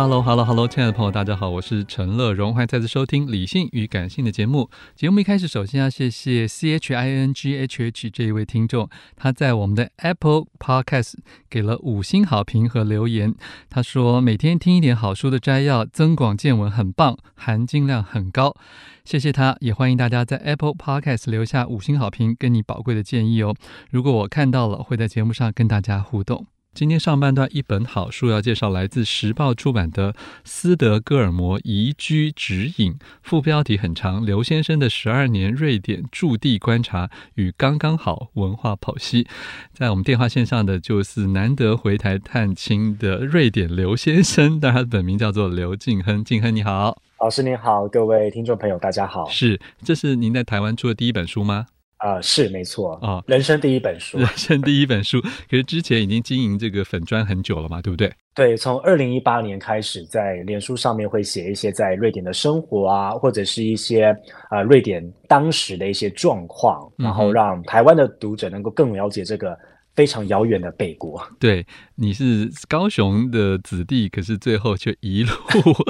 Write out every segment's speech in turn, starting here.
Hello，Hello，Hello，亲爱的朋友，大家好，我是陈乐融，欢迎再次收听《理性与感性》的节目。节目一开始，首先要谢谢 C H I N G H H 这一位听众，他在我们的 Apple Podcast 给了五星好评和留言。他说：“每天听一点好书的摘要，增广见闻，很棒，含金量很高。”谢谢他，也欢迎大家在 Apple Podcast 留下五星好评，跟你宝贵的建议哦。如果我看到了，会在节目上跟大家互动。今天上半段一本好书要介绍，来自时报出版的《斯德哥尔摩移居指引》，副标题很长，刘先生的十二年瑞典驻地观察与刚刚好文化剖析。在我们电话线上的就是难得回台探亲的瑞典刘先生，但他的本名叫做刘敬亨。敬亨你好，老师您好，各位听众朋友大家好。是，这是您在台湾出的第一本书吗？啊、呃，是没错啊，哦、人生第一本书，人生第一本书。可是之前已经经营这个粉砖很久了嘛，对不对？对，从二零一八年开始，在脸书上面会写一些在瑞典的生活啊，或者是一些啊、呃、瑞典当时的一些状况，然后让台湾的读者能够更了解这个。非常遥远的北国，对，你是高雄的子弟，可是最后却一路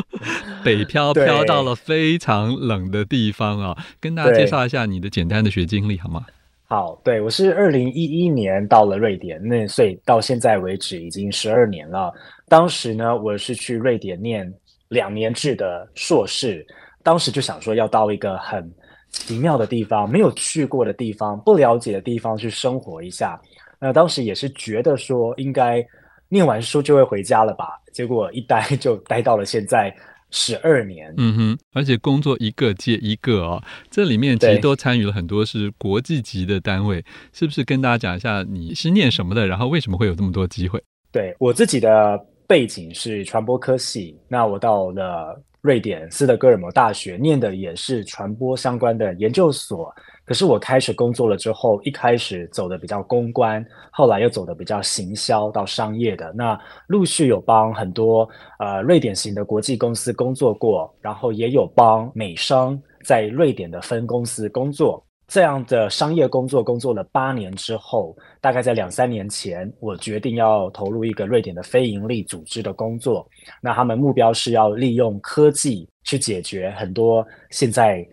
北漂，漂到了非常冷的地方啊！跟大家介绍一下你的简单的学经历好吗？好，对，我是二零一一年到了瑞典，那所以到现在为止已经十二年了。当时呢，我是去瑞典念两年制的硕士，当时就想说要到一个很奇妙的地方，没有去过的地方，不了解的地方去生活一下。那当时也是觉得说，应该念完书就会回家了吧？结果一待就待到了现在十二年。嗯哼，而且工作一个接一个哦，这里面其实都参与了很多是国际级的单位，是不是？跟大家讲一下你是念什么的，然后为什么会有这么多机会？对，我自己的背景是传播科系，那我到了瑞典斯德哥尔摩大学念的也是传播相关的研究所。可是我开始工作了之后，一开始走的比较公关，后来又走的比较行销到商业的。那陆续有帮很多呃瑞典型的国际公司工作过，然后也有帮美商在瑞典的分公司工作。这样的商业工作工作了八年之后，大概在两三年前，我决定要投入一个瑞典的非营利组织的工作。那他们目标是要利用科技去解决很多现在。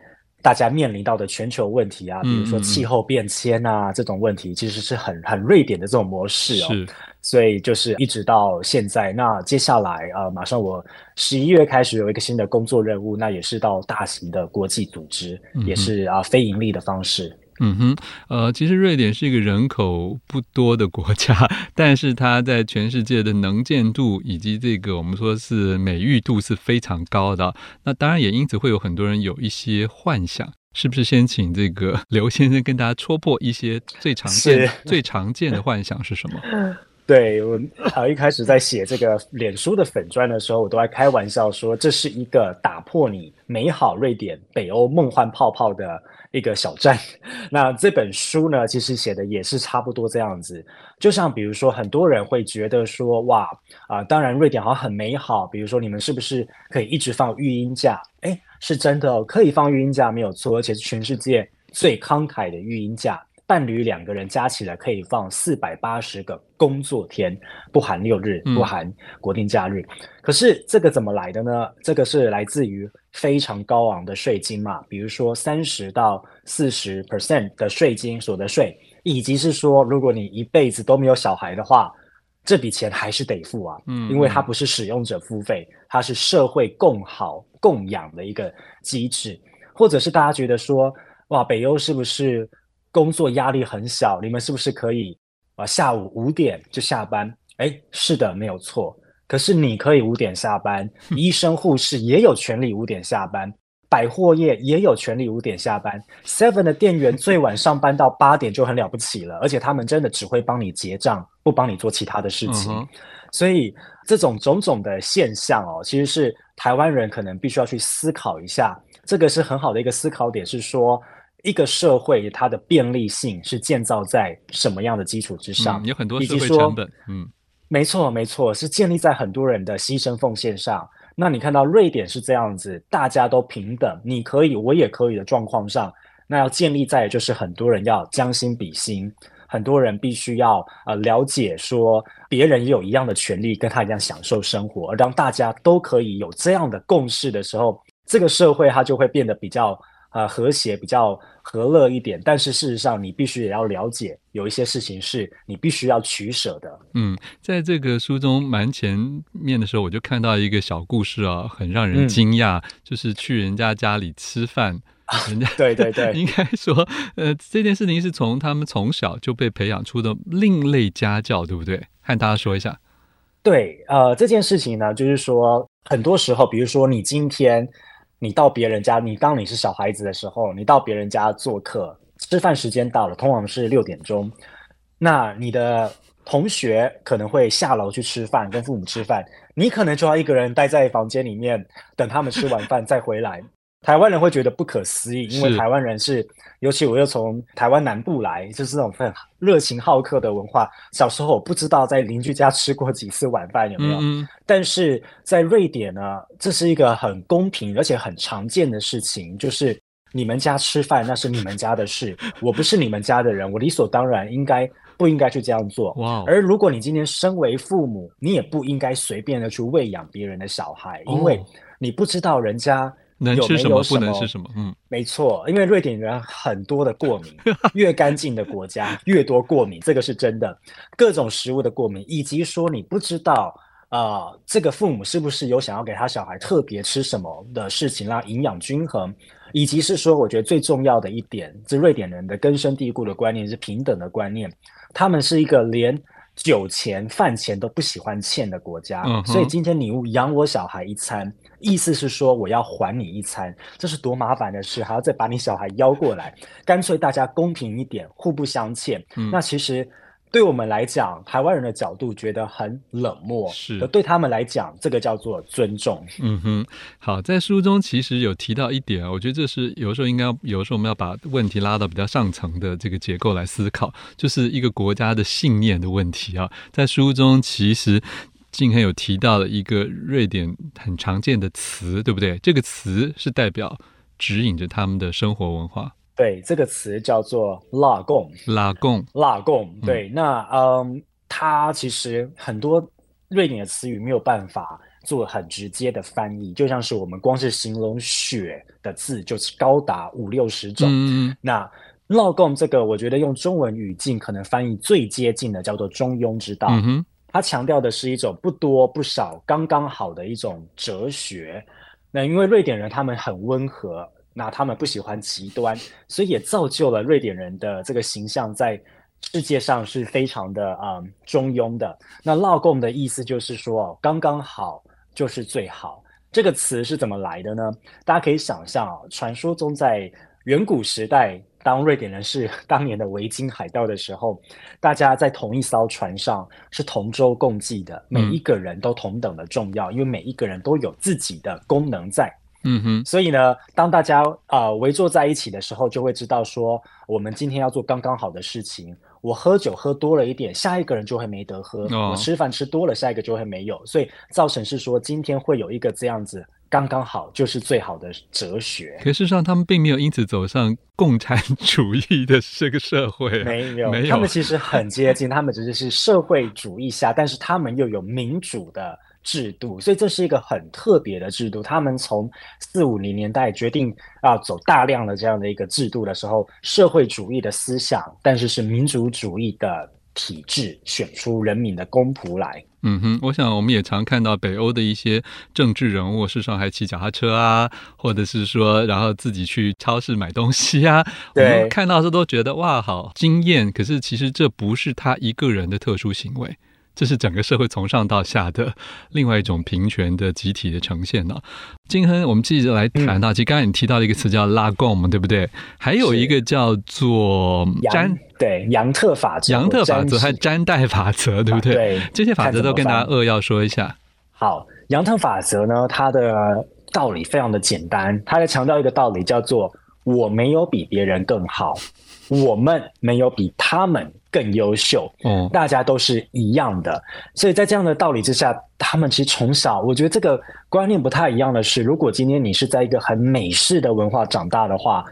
大家面临到的全球问题啊，比如说气候变迁啊，嗯、这种问题，其实是很很瑞典的这种模式哦。是，所以就是一直到现在，那接下来啊、呃，马上我十一月开始有一个新的工作任务，那也是到大型的国际组织，嗯、也是啊非盈利的方式。嗯哼，呃，其实瑞典是一个人口不多的国家，但是它在全世界的能见度以及这个我们说是美誉度是非常高的。那当然也因此会有很多人有一些幻想，是不是？先请这个刘先生跟大家戳破一些最常见、是最常见的幻想是什么？对，我啊，一开始在写这个脸书的粉专的时候，我都在开玩笑说，这是一个打破你美好瑞典北欧梦幻泡泡的一个小站。那这本书呢，其实写的也是差不多这样子。就像比如说，很多人会觉得说，哇啊、当然瑞典好像很美好。比如说，你们是不是可以一直放育婴假？诶，是真的哦，可以放育婴假没有错，而且是全世界最慷慨的育婴假。伴侣两个人加起来可以放四百八十个工作天，不含六日，不含国定假日。嗯、可是这个怎么来的呢？这个是来自于非常高昂的税金嘛，比如说三十到四十 percent 的税金所得税，以及是说，如果你一辈子都没有小孩的话，这笔钱还是得付啊，嗯，因为它不是使用者付费，它是社会共好共养的一个机制，或者是大家觉得说，哇，北欧是不是？工作压力很小，你们是不是可以啊？下午五点就下班？哎，是的，没有错。可是你可以五点下班，医生护士也有权利五点下班，百货业也有权利五点下班。Seven 的店员最晚上班到八点就很了不起了，而且他们真的只会帮你结账，不帮你做其他的事情。Uh. 所以这种种种的现象哦，其实是台湾人可能必须要去思考一下。这个是很好的一个思考点，是说。一个社会它的便利性是建造在什么样的基础之上？嗯、有很多社会成本，嗯，没错没错，是建立在很多人的牺牲奉献上。那你看到瑞典是这样子，大家都平等，你可以，我也可以的状况上，那要建立在就是很多人要将心比心，很多人必须要呃了解说别人也有一样的权利，跟他一样享受生活，而当大家都可以有这样的共识的时候，这个社会它就会变得比较。呃，和谐比较和乐一点，但是事实上，你必须也要了解，有一些事情是你必须要取舍的。嗯，在这个书中蛮前面的时候，我就看到一个小故事啊，很让人惊讶，嗯、就是去人家家里吃饭，啊、人家对对对，应该说，呃，这件事情是从他们从小就被培养出的另类家教，对不对？和大家说一下。对，呃，这件事情呢，就是说，很多时候，比如说你今天。你到别人家，你当你是小孩子的时候，你到别人家做客，吃饭时间到了，通常是六点钟。那你的同学可能会下楼去吃饭，跟父母吃饭，你可能就要一个人待在房间里面，等他们吃完饭再回来。台湾人会觉得不可思议，因为台湾人是，是尤其我又从台湾南部来，就是那种很热情好客的文化。小时候我不知道在邻居家吃过几次晚饭有没有，嗯嗯，但是在瑞典呢，这是一个很公平而且很常见的事情，就是你们家吃饭那是你们家的事，我不是你们家的人，我理所当然应该不应该去这样做。哇！而如果你今天身为父母，你也不应该随便的去喂养别人的小孩，因为你不知道人家。能吃什么，不能吃什么？嗯，没错，因为瑞典人很多的过敏，越干净的国家越多过敏，这个是真的。各种食物的过敏，以及说你不知道啊、呃，这个父母是不是有想要给他小孩特别吃什么的事情，让营养均衡，以及是说，我觉得最重要的一点，这瑞典人的根深蒂固的观念是平等的观念，他们是一个连。酒钱、饭钱都不喜欢欠的国家，嗯、所以今天你养我小孩一餐，意思是说我要还你一餐，这是多麻烦的事，还要再把你小孩邀过来，干脆大家公平一点，互不相欠。嗯、那其实。对我们来讲，台湾人的角度觉得很冷漠，是，而对他们来讲，这个叫做尊重。嗯哼，好，在书中其实有提到一点，我觉得这是有时候应该，有时候我们要把问题拉到比较上层的这个结构来思考，就是一个国家的信念的问题啊。在书中其实今天有提到了一个瑞典很常见的词，对不对？这个词是代表指引着他们的生活文化。对，这个词叫做拉贡，拉贡，拉贡。对，嗯那嗯，它其实很多瑞典的词语没有办法做很直接的翻译，就像是我们光是形容雪的字就是高达五六十种。嗯、那拉贡这个，我觉得用中文语境可能翻译最接近的叫做中庸之道。嗯、哼它强调的是一种不多不少、刚刚好的一种哲学。那因为瑞典人他们很温和。那他们不喜欢极端，所以也造就了瑞典人的这个形象在世界上是非常的啊、嗯、中庸的。那拉贡的意思就是说，刚刚好就是最好。这个词是怎么来的呢？大家可以想象啊，传说中在远古时代，当瑞典人是 当年的维京海盗的时候，大家在同一艘船上是同舟共济的，每一个人都同等的重要，因为每一个人都有自己的功能在。嗯哼，所以呢，当大家啊、呃、围坐在一起的时候，就会知道说，我们今天要做刚刚好的事情。我喝酒喝多了一点，下一个人就会没得喝；哦、我吃饭吃多了，下一个就会没有。所以造成是说，今天会有一个这样子刚刚好就是最好的哲学。可事实上，他们并没有因此走上共产主义的这个社会，没有，没有。他们其实很接近，他们只是是社会主义下，但是他们又有民主的制度，所以这是一个很特别的制度。他们从四五零年代决定要走大量的这样的一个制度的时候，社会主义的思想，但是是民主主义的体制，选出人民的公仆来。嗯哼，我想我们也常看到北欧的一些政治人物，事实上还骑脚踏车啊，或者是说，然后自己去超市买东西啊。对，我们看到这都觉得哇，好惊艳。可是其实这不是他一个人的特殊行为。这是整个社会从上到下的另外一种平权的集体的呈现呢。金亨，我们继续来谈到，其实刚才你提到了一个词叫拉贡，对不对？还有一个叫做詹，对，杨特法则、杨特法则还有詹代法则，对不对？对，这些法则都跟大家扼要说一下。好，杨特法则呢，它的道理非常的简单，它在强调一个道理，叫做我没有比别人更好，我们没有比他们。更优秀，嗯，大家都是一样的，所以在这样的道理之下，他们其实从小，我觉得这个观念不太一样的是，如果今天你是在一个很美式的文化长大的话。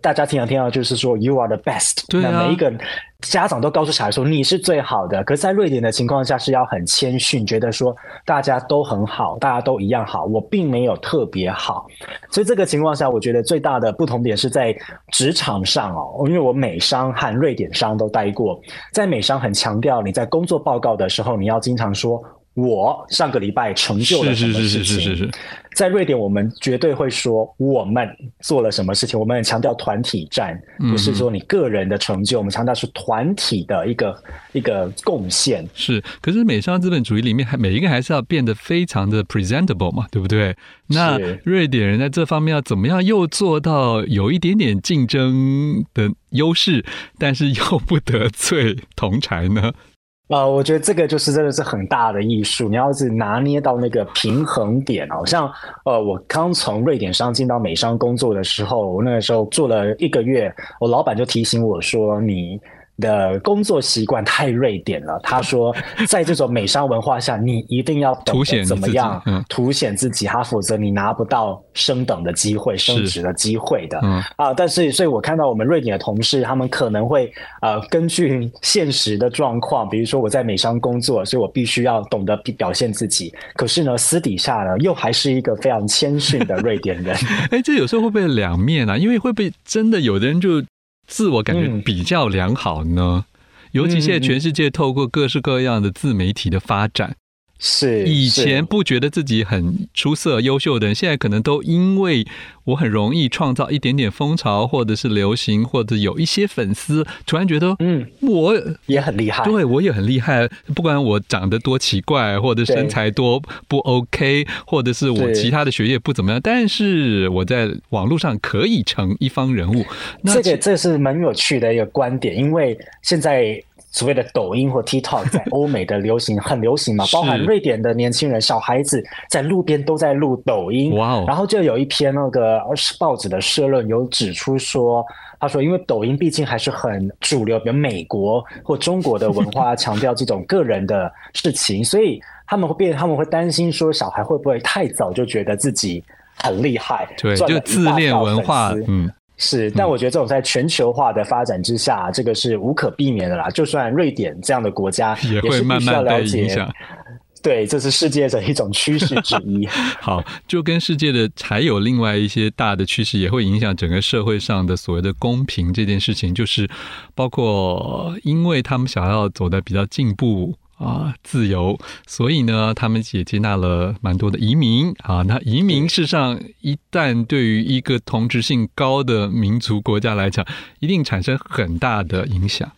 大家听到听到就是说 “you are the best”，对啊，那每一个家长都告诉小孩说你是最好的。可是，在瑞典的情况下是要很谦逊，觉得说大家都很好，大家都一样好，我并没有特别好。所以这个情况下，我觉得最大的不同点是在职场上哦，因为我美商和瑞典商都待过，在美商很强调你在工作报告的时候，你要经常说。我上个礼拜成就了什么事情？是是是是是是。在瑞典，我们绝对会说我们做了什么事情。我们很强调团体战，不是说你个人的成就。我们强调是团体的一个一个贡献。是，可是美商资本主义里面，还每一个还是要变得非常的 presentable 嘛，对不对？那瑞典人在这方面要怎么样又做到有一点点竞争的优势，但是又不得罪同柴呢？啊、呃，我觉得这个就是真的是很大的艺术。你要是拿捏到那个平衡点哦，像呃，我刚从瑞典商进到美商工作的时候，我那个时候做了一个月，我老板就提醒我说你。的工作习惯太瑞典了。他说，在这种美商文化下，你一定要凸显怎么样凸显自己，哈，否则你拿不到升等的机会、升职的机会的。嗯啊，但是，所以我看到我们瑞典的同事，他们可能会呃，根据现实的状况，比如说我在美商工作，所以我必须要懂得表现自己。可是呢，私底下呢，又还是一个非常谦逊的瑞典人。哎，这有时候会不会两面啊？因为会不会真的有的人就。自我感觉比较良好呢，嗯、尤其现在全世界透过各式各样的自媒体的发展。是以前不觉得自己很出色、优秀的人，现在可能都因为我很容易创造一点点风潮，或者是流行，或者有一些粉丝，突然觉得，嗯，我也很厉害，对我也很厉害。不管我长得多奇怪，或者身材多不 OK，或者是我其他的学业不怎么样，但是我在网络上可以成一方人物。那这个这是蛮有趣的一个观点，因为现在。所谓的抖音或 TikTok 在 欧美的流行很流行嘛，包含瑞典的年轻人、小孩子在路边都在录抖音。哇哦！然后就有一篇那个报纸的社论有指出说，他说因为抖音毕竟还是很主流，比如美国或中国的文化强调这种个人的事情，所以他们会变，他们会担心说小孩会不会太早就觉得自己很厉害，对，就自恋文化，嗯。是，但我觉得这种在全球化的发展之下，嗯、这个是无可避免的啦。就算瑞典这样的国家，也会慢慢被影响。对，这是世界的一种趋势之一。好，就跟世界的还有另外一些大的趋势，也会影响整个社会上的所谓的公平这件事情，就是包括因为他们想要走的比较进步。啊，自由，所以呢，他们也接纳了蛮多的移民啊。那移民事实上，一旦对于一个同质性高的民族国家来讲，一定产生很大的影响。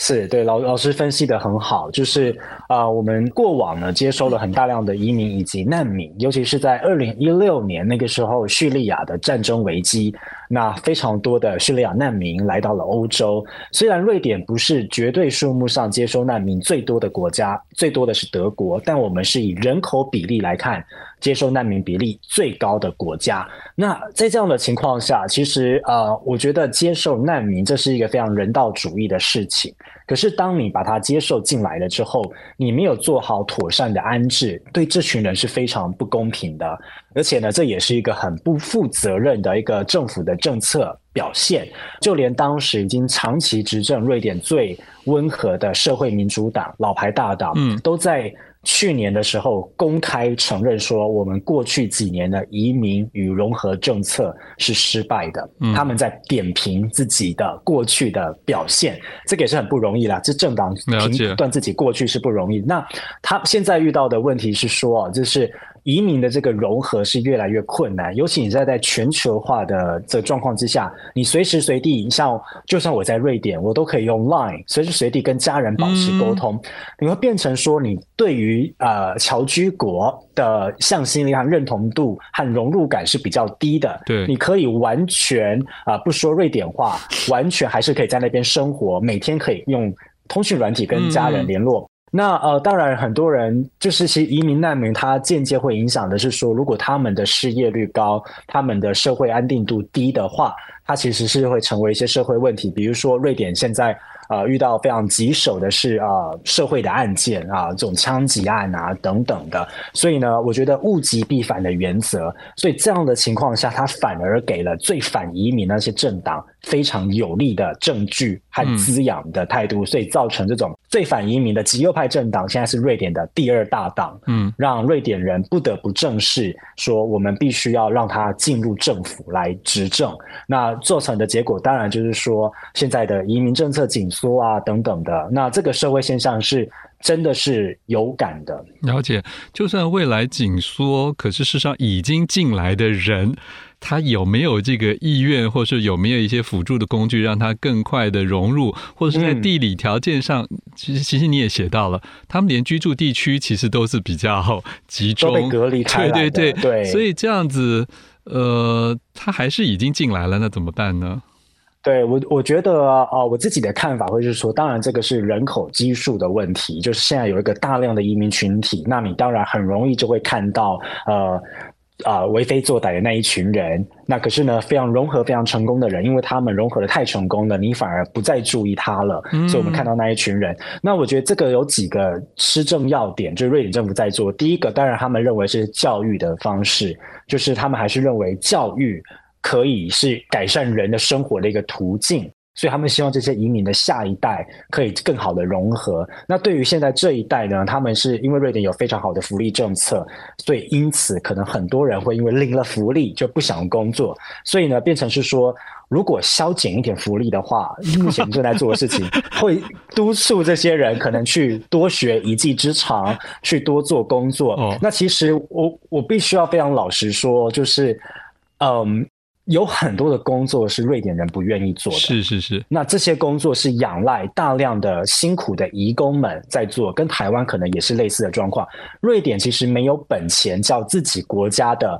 是对，老老师分析的很好，就是啊、呃，我们过往呢接收了很大量的移民以及难民，尤其是在二零一六年那个时候，叙利亚的战争危机，那非常多的叙利亚难民来到了欧洲。虽然瑞典不是绝对数目上接收难民最多的国家，最多的是德国，但我们是以人口比例来看，接收难民比例最高的国家。那在这样的情况下，其实呃，我觉得接受难民这是一个非常人道主义的事情。可是当你把他接受进来了之后，你没有做好妥善的安置，对这群人是非常不公平的。而且呢，这也是一个很不负责任的一个政府的政策表现。就连当时已经长期执政瑞典最温和的社会民主党老牌大党，嗯，都在。去年的时候，公开承认说，我们过去几年的移民与融合政策是失败的。嗯，他们在点评自己的过去的表现，这个也是很不容易啦。这政党评断自己过去是不容易。那他现在遇到的问题是说，就是。移民的这个融合是越来越困难，尤其你在在全球化的这状况之下，你随时随地，像就算我在瑞典，我都可以用 Line 随时随地跟家人保持沟通。嗯、你会变成说，你对于呃侨居国的向心力和认同度和融入感是比较低的。对，你可以完全啊、呃、不说瑞典话，完全还是可以在那边生活，每天可以用通讯软体跟家人联络。那呃，当然，很多人就是其实移民难民，他间接会影响的是说，如果他们的失业率高，他们的社会安定度低的话，他其实是会成为一些社会问题。比如说，瑞典现在呃遇到非常棘手的是啊、呃、社会的案件啊，这种枪击案啊等等的。所以呢，我觉得物极必反的原则，所以这样的情况下，他反而给了最反移民那些政党非常有力的证据和滋养的态度，嗯、所以造成这种。最反移民的极右派政党现在是瑞典的第二大党，嗯，让瑞典人不得不正视说，我们必须要让他进入政府来执政。那做成的结果当然就是说，现在的移民政策紧缩啊等等的。那这个社会现象是真的是有感的。了解，就算未来紧缩，可是事实上已经进来的人。他有没有这个意愿，或是有没有一些辅助的工具，让他更快的融入，或者是在地理条件上，嗯、其实其实你也写到了，他们连居住地区其实都是比较集中，隔离开。对对对对，所以这样子，呃，他还是已经进来了，那怎么办呢？对我，我觉得啊、呃，我自己的看法会是说，当然这个是人口基数的问题，就是现在有一个大量的移民群体，那你当然很容易就会看到呃。啊，为非作歹的那一群人，那可是呢，非常融合、非常成功的人，因为他们融合的太成功了，你反而不再注意他了。嗯、所以，我们看到那一群人，那我觉得这个有几个施政要点，就是瑞典政府在做。第一个，当然他们认为是教育的方式，就是他们还是认为教育可以是改善人的生活的一个途径。所以他们希望这些移民的下一代可以更好的融合。那对于现在这一代呢，他们是因为瑞典有非常好的福利政策，所以因此可能很多人会因为领了福利就不想工作。所以呢，变成是说，如果削减一点福利的话，目前正在做的事情会督促这些人可能去多学一技之长，去多做工作。那其实我我必须要非常老实说，就是嗯。有很多的工作是瑞典人不愿意做的，是是是。那这些工作是仰赖大量的辛苦的移工们在做，跟台湾可能也是类似的状况。瑞典其实没有本钱叫自己国家的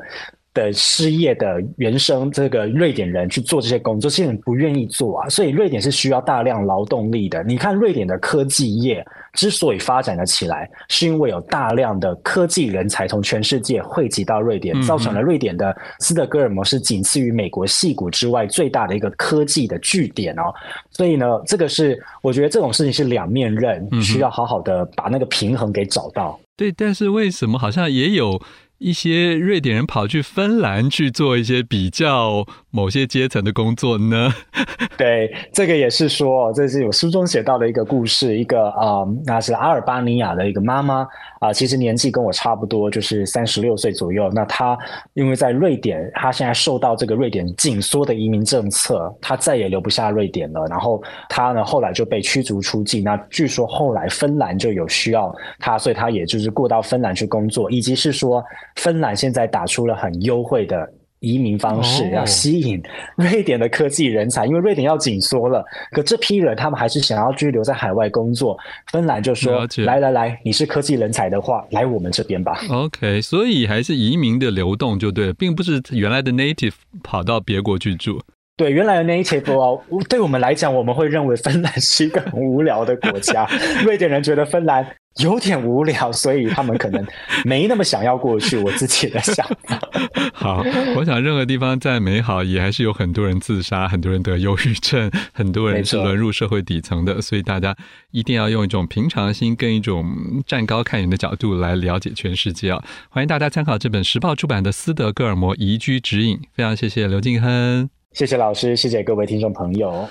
的失业的原生这个瑞典人去做这些工作，这些人不愿意做啊。所以瑞典是需要大量劳动力的。你看瑞典的科技业。之所以发展了起来，是因为有大量的科技人才从全世界汇集到瑞典，造成了瑞典的斯德哥尔摩是仅次于美国戏谷之外最大的一个科技的据点哦。所以呢，这个是我觉得这种事情是两面刃，需要好好的把那个平衡给找到。对，但是为什么好像也有？一些瑞典人跑去芬兰去做一些比较某些阶层的工作呢？对，这个也是说，这是我书中写到的一个故事，一个啊、呃，那是阿尔巴尼亚的一个妈妈啊，其实年纪跟我差不多，就是三十六岁左右。那她因为在瑞典，她现在受到这个瑞典紧缩的移民政策，她再也留不下瑞典了。然后她呢，后来就被驱逐出境。那据说后来芬兰就有需要她，所以她也就是过到芬兰去工作，以及是说。芬兰现在打出了很优惠的移民方式，要吸引瑞典的科技人才，因为瑞典要紧缩了。可这批人他们还是想要居留在海外工作。芬兰就说：“来来来，你是科技人才的话，来我们这边吧。” OK，所以还是移民的流动就对了，并不是原来的 native 跑到别国去住。对，原来的 native 哦，对我们来讲，我们会认为芬兰是一个很无聊的国家。瑞典人觉得芬兰有点无聊，所以他们可能没那么想要过去。我自己的想法。好，我想任何地方再美好，也还是有很多人自杀，很多人得忧郁症，很多人是沦入社会底层的。所以大家一定要用一种平常心，跟一种站高看远的角度来了解全世界啊！欢迎大家参考这本时报出版的《斯德哥尔摩宜居指引》。非常谢谢刘敬亨。谢谢老师，谢谢各位听众朋友。